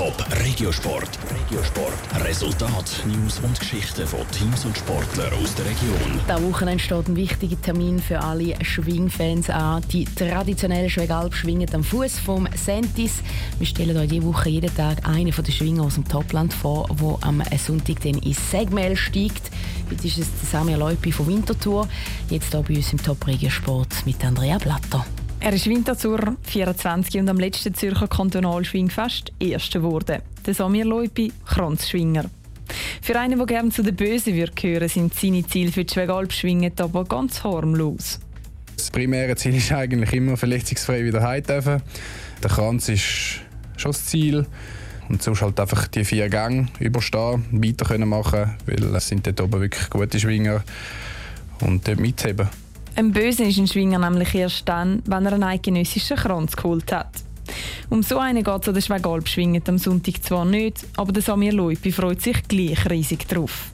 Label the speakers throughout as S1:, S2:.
S1: Top Regiosport. Regiosport. Resultat, News und Geschichten von Teams und Sportlern aus der Region.
S2: Diese Woche steht ein wichtiger Termin für alle Schwingfans an. Die traditionelle Schwegalp schwingen am Fuß vom Sentis. Wir stellen euch diese Woche jeden Tag einen von den Schwingen aus dem Topland vor, der am Sonntag dann ins Segmel steigt. Heute ist es Samir Leupi von Winterthur. Jetzt hier bei uns im Top Regiosport mit Andrea Blatter.
S3: Er ist Winterthur 24 und am letzten Zürcher Kantonalschwingfest Erster geworden. Der Samir Leupi, Kranzschwinger. Für einen, der gerne zu den Bösen wird gehören, sind seine Ziele für die Schwegalp-Schwingen aber ganz harmlos.
S4: Das primäre Ziel ist eigentlich immer verletzungsfrei wieder heim. Der Kranz ist schon das Ziel. Und sonst halt einfach die vier Gänge überstehen, weiter können machen, weil es sind dort oben wirklich gute Schwinger und dort mitheben.
S3: Ein Böse ist ein Schwinger nämlich erst dann, wenn er einen eidgenössischen Kranz geholt hat. Um so einen geht es an der Schwegalp am Sonntag zwar nicht, aber der Samir Leupi freut sich gleich riesig drauf.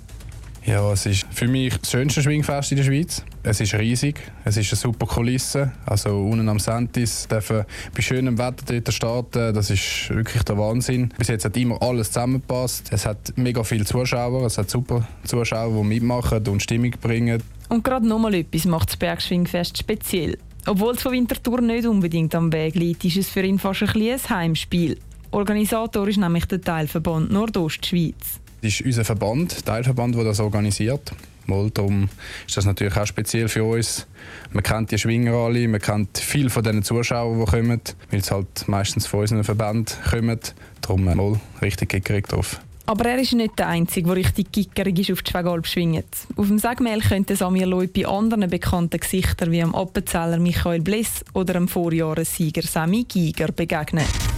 S4: Ja, es ist für mich das schönste Schwingfest in der Schweiz. Es ist riesig, es ist eine super Kulisse. Also unten am Sentis dürfen bei schönem Wetter dort starten, das ist wirklich der Wahnsinn. Bis jetzt hat immer alles zusammengepasst. Es hat mega viele Zuschauer, es hat super Zuschauer, die mitmachen und Stimmung bringen.
S3: Und gerade nochmal etwas macht das Bergschwingfest speziell. Obwohl es von Winterthur nicht unbedingt am Weg liegt, ist es für ihn fast ein, ein Heimspiel. Organisator ist nämlich der Teilverband Nordostschweiz.
S4: Das ist unser Verband, Teilverband, der das organisiert. Darum ist das natürlich auch speziell für uns. Man kennt die Schwinger alle, man kennt viele von den Zuschauern, die kommen, weil es halt meistens von unseren Verband kommen. Darum mal richtig gekriegt drauf.
S3: Aber er ist nicht der Einzige, der richtig gickerig ist auf die Schwegalp schwingt. Auf dem Segmel könnte Samir Leut bei anderen bekannten Gesichtern wie am Appenzeller Michael Bliss oder dem Vorjahressieger Sammy Giger begegnen.